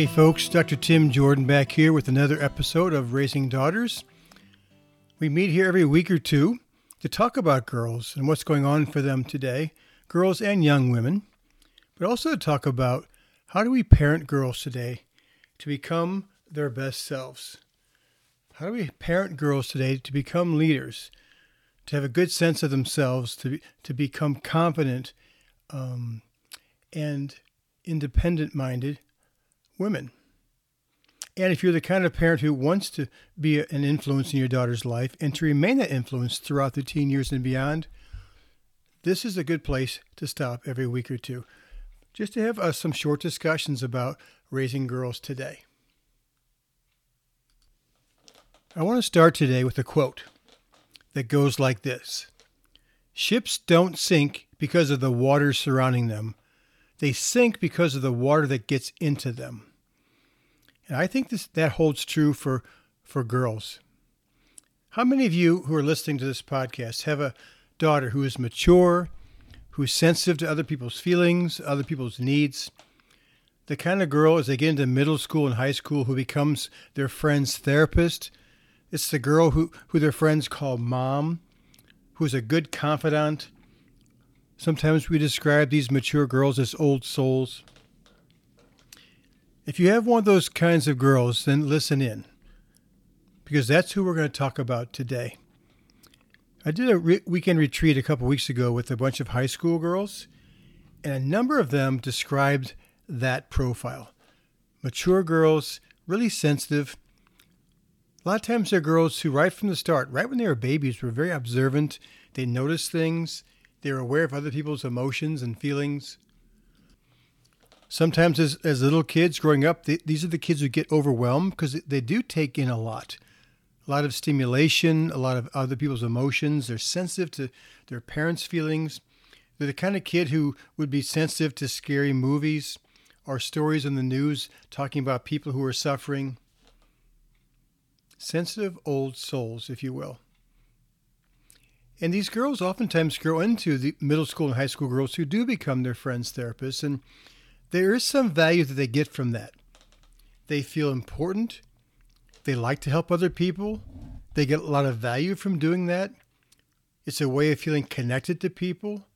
Hey folks, Dr. Tim Jordan back here with another episode of Raising Daughters. We meet here every week or two to talk about girls and what's going on for them today, girls and young women, but also to talk about how do we parent girls today to become their best selves? How do we parent girls today to become leaders, to have a good sense of themselves, to, to become confident um, and independent minded? Women. And if you're the kind of parent who wants to be an influence in your daughter's life and to remain that influence throughout the teen years and beyond, this is a good place to stop every week or two just to have uh, some short discussions about raising girls today. I want to start today with a quote that goes like this Ships don't sink because of the water surrounding them, they sink because of the water that gets into them. And I think this that holds true for for girls. How many of you who are listening to this podcast have a daughter who is mature, who's sensitive to other people's feelings, other people's needs? The kind of girl as they get into middle school and high school who becomes their friend's therapist. It's the girl who, who their friends call mom, who's a good confidant. Sometimes we describe these mature girls as old souls. If you have one of those kinds of girls, then listen in, because that's who we're going to talk about today. I did a re- weekend retreat a couple weeks ago with a bunch of high school girls, and a number of them described that profile. Mature girls, really sensitive. A lot of times they're girls who, right from the start, right when they were babies, were very observant. They notice things. They were aware of other people's emotions and feelings. Sometimes, as, as little kids growing up, they, these are the kids who get overwhelmed because they do take in a lot. A lot of stimulation, a lot of other people's emotions. They're sensitive to their parents' feelings. They're the kind of kid who would be sensitive to scary movies or stories in the news talking about people who are suffering. Sensitive old souls, if you will. And these girls oftentimes grow into the middle school and high school girls who do become their friends' therapists. And there is some value that they get from that. They feel important. They like to help other people. They get a lot of value from doing that. It's a way of feeling connected to people.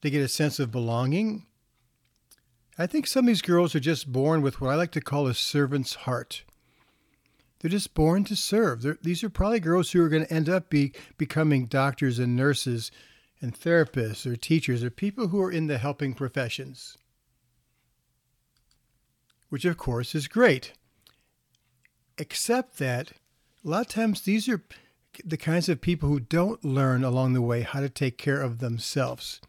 They get a sense of belonging. I think some of these girls are just born with what I like to call a servant's heart. They're just born to serve. They're, these are probably girls who are going to end up be, becoming doctors and nurses and therapists or teachers or people who are in the helping professions which of course is great. Except that a lot of times these are the kinds of people who don't learn along the way how to take care of themselves.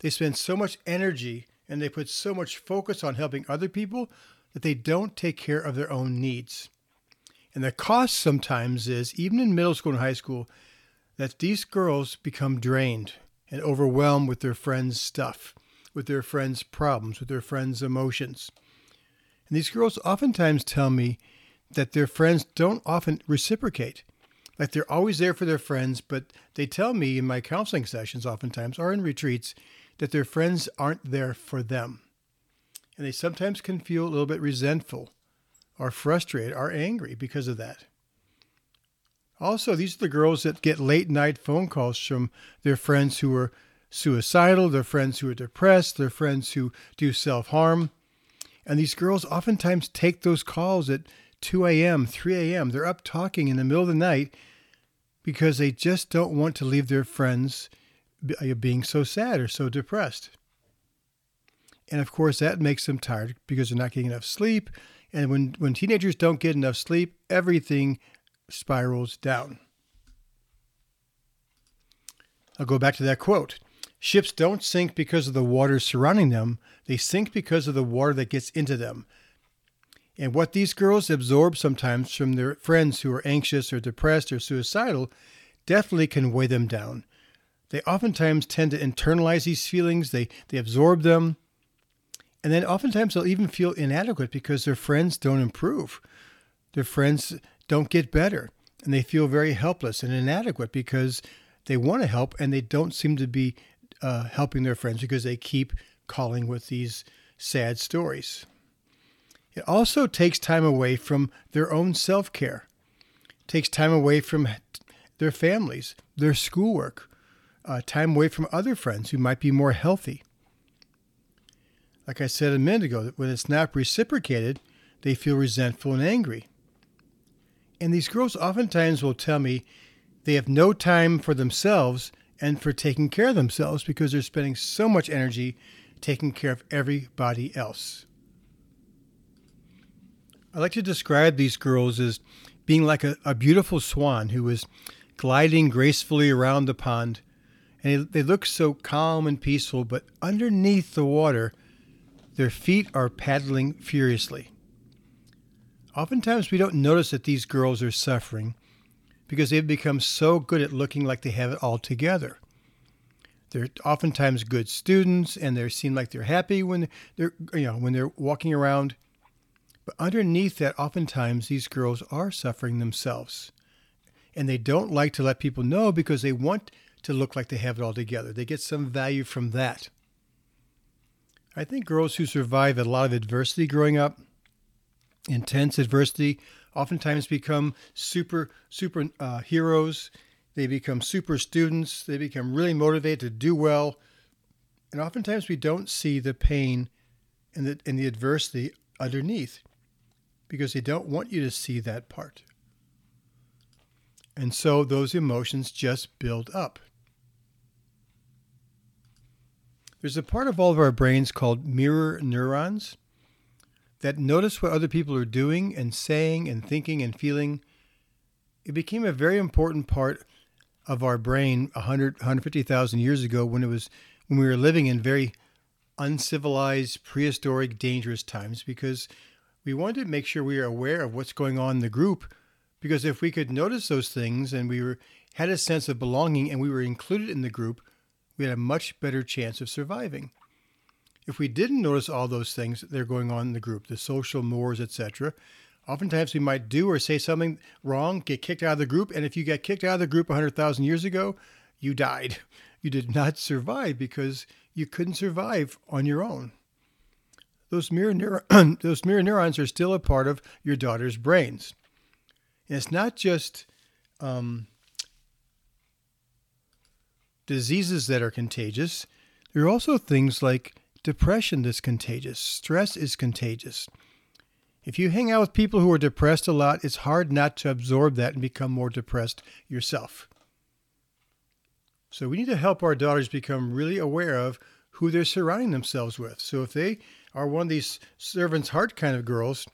They spend so much energy and they put so much focus on helping other people that they don't take care of their own needs. And the cost sometimes is, even in middle school and high school, that these girls become drained and overwhelmed with their friends' stuff, with their friends' problems, with their friends' emotions. And these girls oftentimes tell me that their friends don't often reciprocate. Like they're always there for their friends, but they tell me in my counseling sessions, oftentimes, or in retreats, that their friends aren't there for them. And they sometimes can feel a little bit resentful or frustrated or angry because of that. Also, these are the girls that get late night phone calls from their friends who are suicidal, their friends who are depressed, their friends who do self harm. And these girls oftentimes take those calls at 2 a.m., 3 a.m. They're up talking in the middle of the night because they just don't want to leave their friends uh, being so sad or so depressed. And of course, that makes them tired because they're not getting enough sleep. And when, when teenagers don't get enough sleep, everything spirals down. I'll go back to that quote. Ships don't sink because of the water surrounding them, they sink because of the water that gets into them. And what these girls absorb sometimes from their friends who are anxious or depressed or suicidal definitely can weigh them down. They oftentimes tend to internalize these feelings, they, they absorb them, and then oftentimes they'll even feel inadequate because their friends don't improve. Their friends don't get better, and they feel very helpless and inadequate because they want to help and they don't seem to be uh, helping their friends because they keep calling with these sad stories. It also takes time away from their own self care, takes time away from their families, their schoolwork, uh, time away from other friends who might be more healthy. Like I said a minute ago, when it's not reciprocated, they feel resentful and angry. And these girls oftentimes will tell me they have no time for themselves and for taking care of themselves because they're spending so much energy taking care of everybody else. I like to describe these girls as being like a, a beautiful swan who is gliding gracefully around the pond. And they look so calm and peaceful, but underneath the water, their feet are paddling furiously. Oftentimes, we don't notice that these girls are suffering because they've become so good at looking like they have it all together. They're oftentimes good students, and they seem like they're happy when they're you know when they're walking around. But underneath that, oftentimes these girls are suffering themselves, and they don't like to let people know because they want to look like they have it all together. They get some value from that. I think girls who survive a lot of adversity growing up, intense adversity, oftentimes become super super uh, heroes they become super students. They become really motivated to do well. And oftentimes we don't see the pain and the, and the adversity underneath because they don't want you to see that part. And so those emotions just build up. There's a part of all of our brains called mirror neurons that notice what other people are doing and saying and thinking and feeling. It became a very important part of our brain 100, 150,000 years ago when it was when we were living in very uncivilized, prehistoric, dangerous times because we wanted to make sure we were aware of what's going on in the group because if we could notice those things and we were had a sense of belonging and we were included in the group, we had a much better chance of surviving. If we didn't notice all those things that are going on in the group, the social mores, etc., Oftentimes, we might do or say something wrong, get kicked out of the group, and if you get kicked out of the group 100,000 years ago, you died. You did not survive because you couldn't survive on your own. Those mirror, those mirror neurons are still a part of your daughter's brains. And it's not just um, diseases that are contagious, there are also things like depression that's contagious, stress is contagious. If you hang out with people who are depressed a lot, it's hard not to absorb that and become more depressed yourself. So we need to help our daughters become really aware of who they're surrounding themselves with. So if they are one of these servant's heart kind of girls,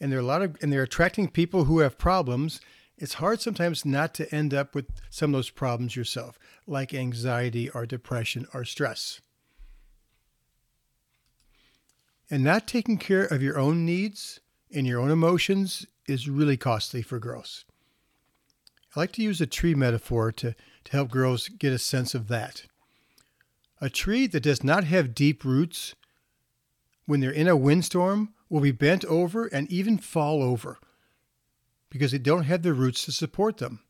and they're a lot of and they're attracting people who have problems, it's hard sometimes not to end up with some of those problems yourself, like anxiety or depression or stress. And not taking care of your own needs and your own emotions is really costly for girls. I like to use a tree metaphor to, to help girls get a sense of that. A tree that does not have deep roots, when they're in a windstorm, will be bent over and even fall over because they don't have the roots to support them.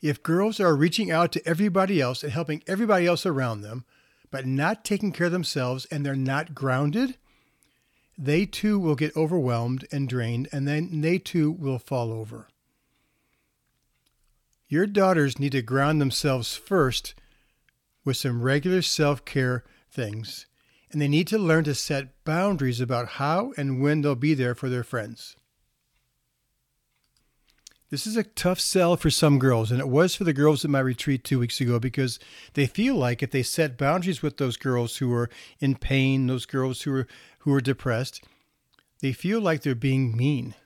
If girls are reaching out to everybody else and helping everybody else around them, but not taking care of themselves and they're not grounded, they too will get overwhelmed and drained, and then they too will fall over. Your daughters need to ground themselves first with some regular self care things, and they need to learn to set boundaries about how and when they'll be there for their friends. This is a tough sell for some girls, and it was for the girls at my retreat two weeks ago because they feel like if they set boundaries with those girls who are in pain, those girls who are who are depressed, they feel like they're being mean.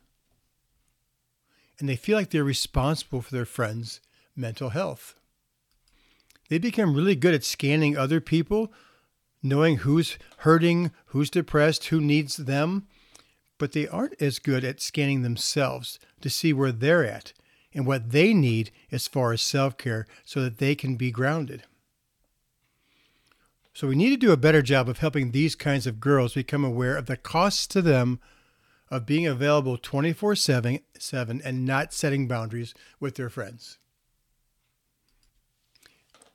And they feel like they're responsible for their friends' mental health. They become really good at scanning other people, knowing who's hurting, who's depressed, who needs them, but they aren't as good at scanning themselves to see where they're at and what they need as far as self care so that they can be grounded. So we need to do a better job of helping these kinds of girls become aware of the costs to them of being available 24 7 and not setting boundaries with their friends.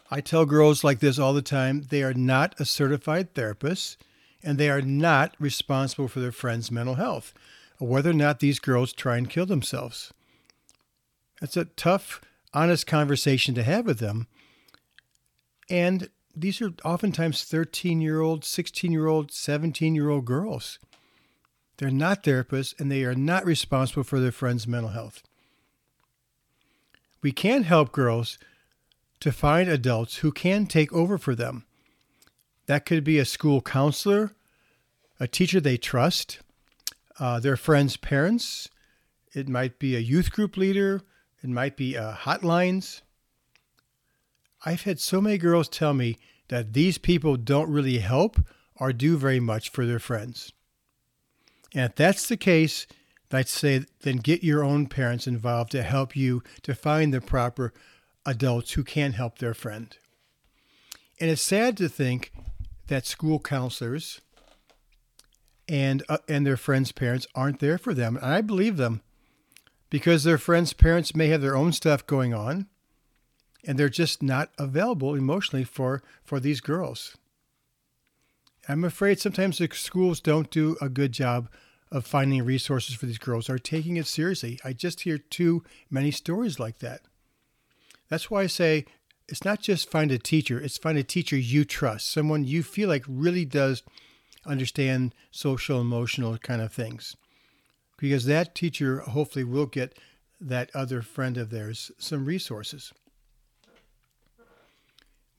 I tell girls like this all the time they are not a certified therapist and they are not responsible for their friends' mental health or whether or not these girls try and kill themselves. That's a tough, honest conversation to have with them. And these are oftentimes 13 year old, 16 year old, 17 year old girls. They're not therapists and they are not responsible for their friends' mental health. We can help girls to find adults who can take over for them. That could be a school counselor, a teacher they trust, uh, their friends' parents. It might be a youth group leader. It might be uh, hotlines. I've had so many girls tell me that these people don't really help or do very much for their friends. And if that's the case, I'd say then get your own parents involved to help you to find the proper adults who can help their friend. And it's sad to think that school counselors and uh, and their friends' parents aren't there for them. And I believe them because their friends' parents may have their own stuff going on and they're just not available emotionally for for these girls. I'm afraid sometimes the schools don't do a good job of finding resources for these girls or taking it seriously. I just hear too many stories like that. That's why I say it's not just find a teacher, it's find a teacher you trust, someone you feel like really does understand social, emotional kind of things. Because that teacher hopefully will get that other friend of theirs some resources.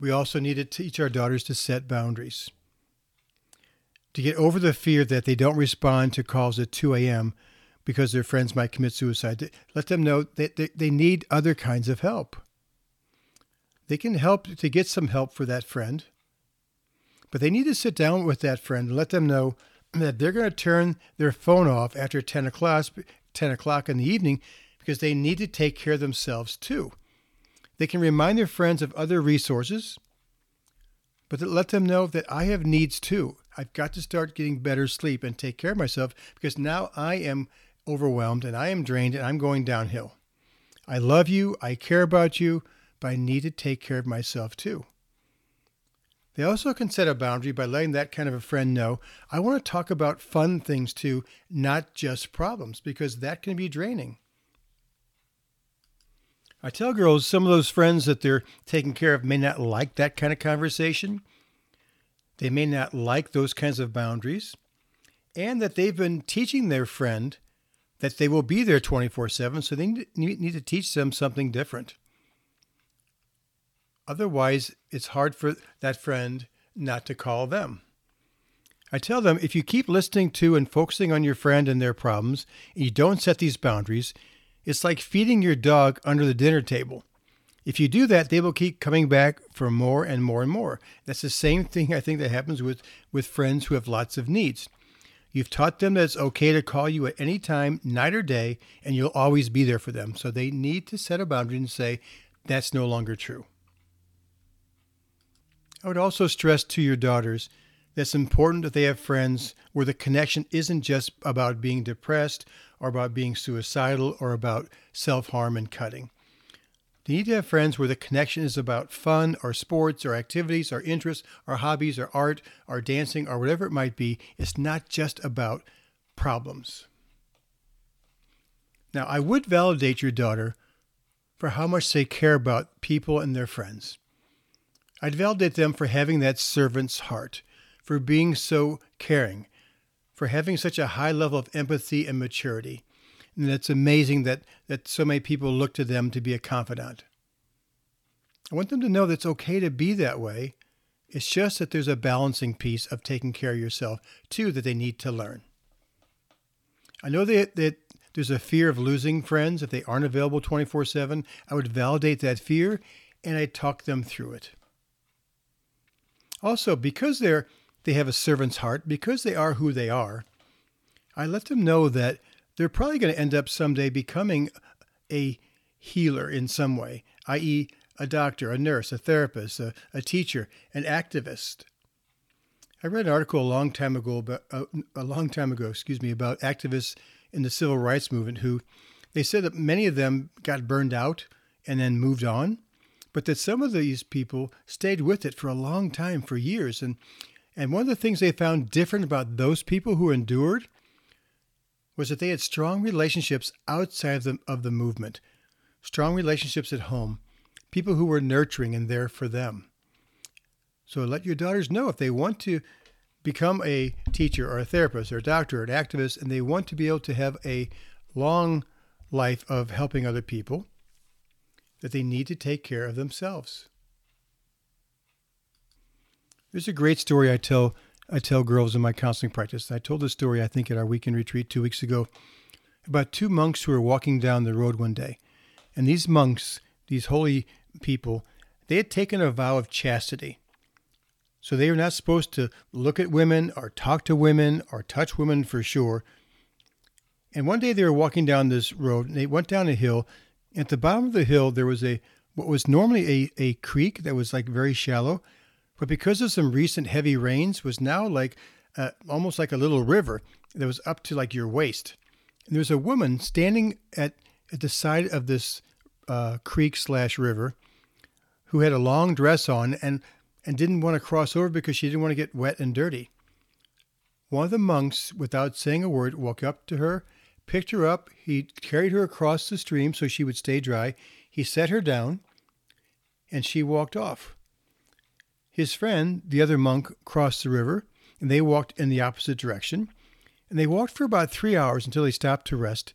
We also need to teach our daughters to set boundaries. To get over the fear that they don't respond to calls at 2 a.m. because their friends might commit suicide, let them know that they need other kinds of help. They can help to get some help for that friend, but they need to sit down with that friend and let them know that they're going to turn their phone off after 10 o'clock, 10 o'clock in the evening because they need to take care of themselves too. They can remind their friends of other resources, but let them know that I have needs too. I've got to start getting better sleep and take care of myself because now I am overwhelmed and I am drained and I'm going downhill. I love you, I care about you, but I need to take care of myself too. They also can set a boundary by letting that kind of a friend know I want to talk about fun things too, not just problems, because that can be draining. I tell girls some of those friends that they're taking care of may not like that kind of conversation. They may not like those kinds of boundaries, and that they've been teaching their friend that they will be there 24 7, so they need to teach them something different. Otherwise, it's hard for that friend not to call them. I tell them if you keep listening to and focusing on your friend and their problems, and you don't set these boundaries, it's like feeding your dog under the dinner table. If you do that, they will keep coming back for more and more and more. That's the same thing I think that happens with, with friends who have lots of needs. You've taught them that it's okay to call you at any time, night or day, and you'll always be there for them. So they need to set a boundary and say, that's no longer true. I would also stress to your daughters that it's important that they have friends where the connection isn't just about being depressed or about being suicidal or about self harm and cutting. They need to have friends where the connection is about fun or sports or activities or interests or hobbies or art or dancing or whatever it might be. It's not just about problems. Now, I would validate your daughter for how much they care about people and their friends. I'd validate them for having that servant's heart, for being so caring, for having such a high level of empathy and maturity. And it's amazing that, that so many people look to them to be a confidant. I want them to know that it's okay to be that way. It's just that there's a balancing piece of taking care of yourself, too, that they need to learn. I know that, that there's a fear of losing friends if they aren't available 24 7. I would validate that fear and I'd talk them through it. Also, because they're they have a servant's heart, because they are who they are, I let them know that they're probably going to end up someday becoming a healer in some way, i.e., a doctor, a nurse, a therapist, a, a teacher, an activist. I read an article a long time ago about uh, a long time ago, excuse me, about activists in the civil rights movement who they said that many of them got burned out and then moved on, but that some of these people stayed with it for a long time, for years. And and one of the things they found different about those people who endured was that they had strong relationships outside of the, of the movement, strong relationships at home, people who were nurturing and there for them. So let your daughters know if they want to become a teacher or a therapist or a doctor or an activist and they want to be able to have a long life of helping other people, that they need to take care of themselves. There's a great story I tell I tell girls in my counseling practice. I told this story I think at our weekend retreat 2 weeks ago about two monks who were walking down the road one day. And these monks, these holy people, they had taken a vow of chastity. So they were not supposed to look at women or talk to women or touch women for sure. And one day they were walking down this road and they went down a hill. At the bottom of the hill, there was a what was normally a, a creek that was like very shallow, but because of some recent heavy rains, was now like uh, almost like a little river that was up to like your waist. And there was a woman standing at at the side of this uh, creek slash river who had a long dress on and and didn't want to cross over because she didn't want to get wet and dirty. One of the monks, without saying a word, walked up to her, picked her up. He carried her across the stream so she would stay dry. He set her down, and she walked off. His friend, the other monk, crossed the river, and they walked in the opposite direction. And they walked for about three hours until they stopped to rest.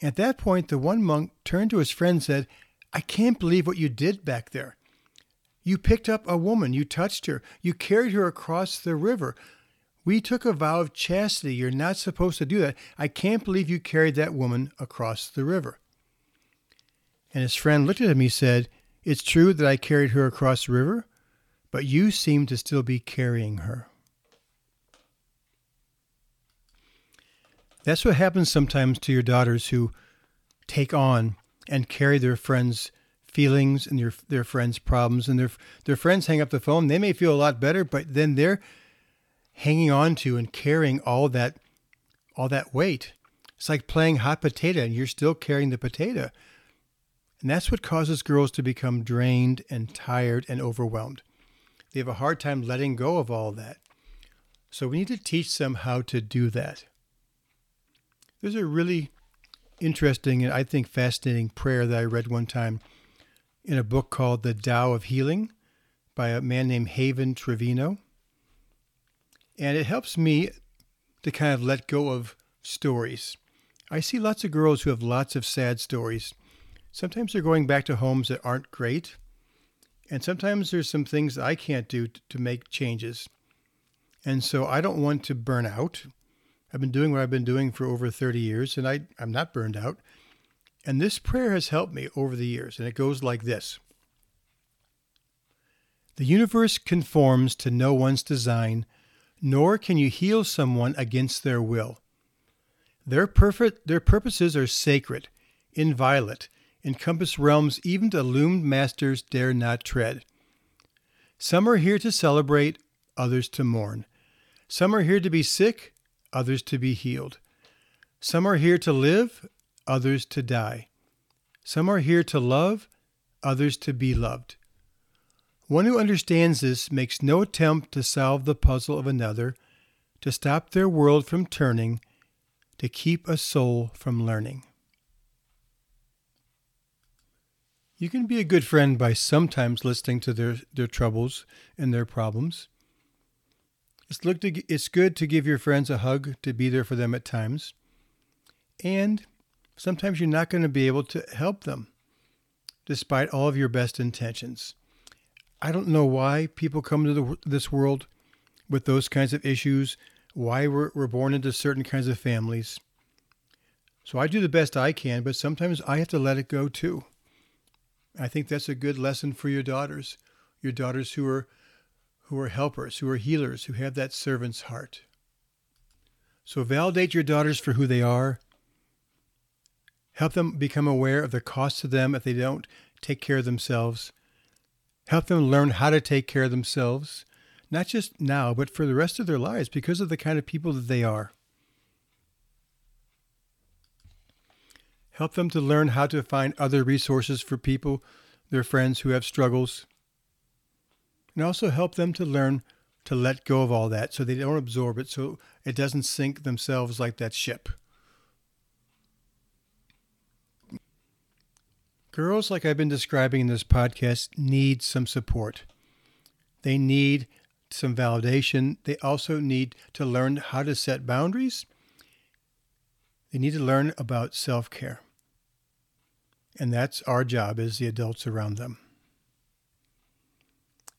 At that point, the one monk turned to his friend and said, I can't believe what you did back there. You picked up a woman, you touched her, you carried her across the river. We took a vow of chastity. You're not supposed to do that. I can't believe you carried that woman across the river. And his friend looked at him. He said, It's true that I carried her across the river, but you seem to still be carrying her. That's what happens sometimes to your daughters who take on and carry their friends' feelings and their their friends' problems, and their their friends hang up the phone. They may feel a lot better, but then they're hanging on to and carrying all that all that weight. It's like playing hot potato, and you're still carrying the potato. And that's what causes girls to become drained and tired and overwhelmed. They have a hard time letting go of all that. So we need to teach them how to do that. There's a really interesting and I think fascinating prayer that I read one time in a book called The Tao of Healing by a man named Haven Trevino. And it helps me to kind of let go of stories. I see lots of girls who have lots of sad stories. Sometimes they're going back to homes that aren't great. And sometimes there's some things I can't do to make changes. And so I don't want to burn out. I've been doing what I've been doing for over 30 years, and I, I'm not burned out. And this prayer has helped me over the years, and it goes like this The universe conforms to no one's design, nor can you heal someone against their will. Their, perfect, their purposes are sacred, inviolate, encompass realms even the illumined masters dare not tread. Some are here to celebrate, others to mourn. Some are here to be sick, others to be healed. Some are here to live, others to die. Some are here to love, others to be loved. One who understands this makes no attempt to solve the puzzle of another, to stop their world from turning, to keep a soul from learning. You can be a good friend by sometimes listening to their, their troubles and their problems. It's, look to, it's good to give your friends a hug, to be there for them at times. And sometimes you're not going to be able to help them despite all of your best intentions. I don't know why people come to the, this world with those kinds of issues, why we're, we're born into certain kinds of families. So I do the best I can, but sometimes I have to let it go too. I think that's a good lesson for your daughters, your daughters who are who are helpers, who are healers, who have that servant's heart. So validate your daughters for who they are. Help them become aware of the cost to them if they don't take care of themselves. Help them learn how to take care of themselves, not just now, but for the rest of their lives because of the kind of people that they are. Help them to learn how to find other resources for people, their friends who have struggles. And also help them to learn to let go of all that so they don't absorb it, so it doesn't sink themselves like that ship. Girls, like I've been describing in this podcast, need some support. They need some validation. They also need to learn how to set boundaries. They need to learn about self care. And that's our job as the adults around them.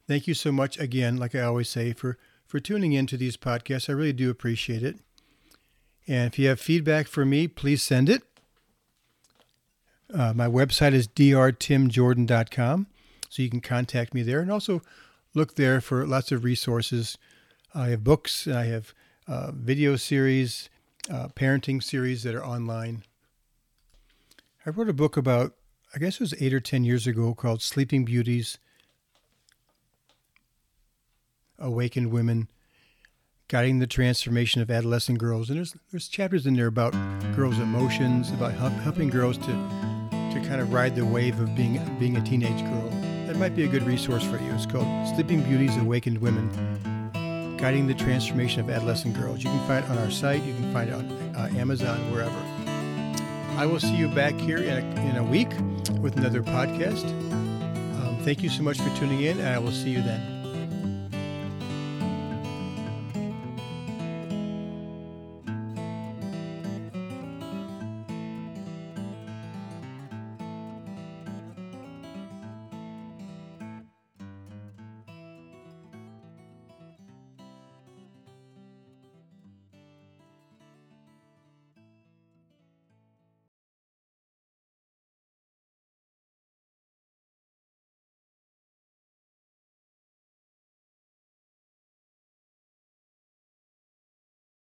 Thank you so much again, like I always say, for, for tuning in to these podcasts. I really do appreciate it. And if you have feedback for me, please send it. Uh, my website is drtimjordan.com, so you can contact me there. And also look there for lots of resources. I have books, I have uh, video series, uh, parenting series that are online. I wrote a book about, I guess it was eight or 10 years ago, called Sleeping Beauties Awakened Women Guiding the Transformation of Adolescent Girls. And there's, there's chapters in there about girls' emotions, about help, helping girls to, to kind of ride the wave of being, being a teenage girl. That might be a good resource for you. It's called Sleeping Beauties Awakened Women Guiding the Transformation of Adolescent Girls. You can find it on our site, you can find it on uh, Amazon, wherever. I will see you back here in a, in a week with another podcast. Um, thank you so much for tuning in, and I will see you then.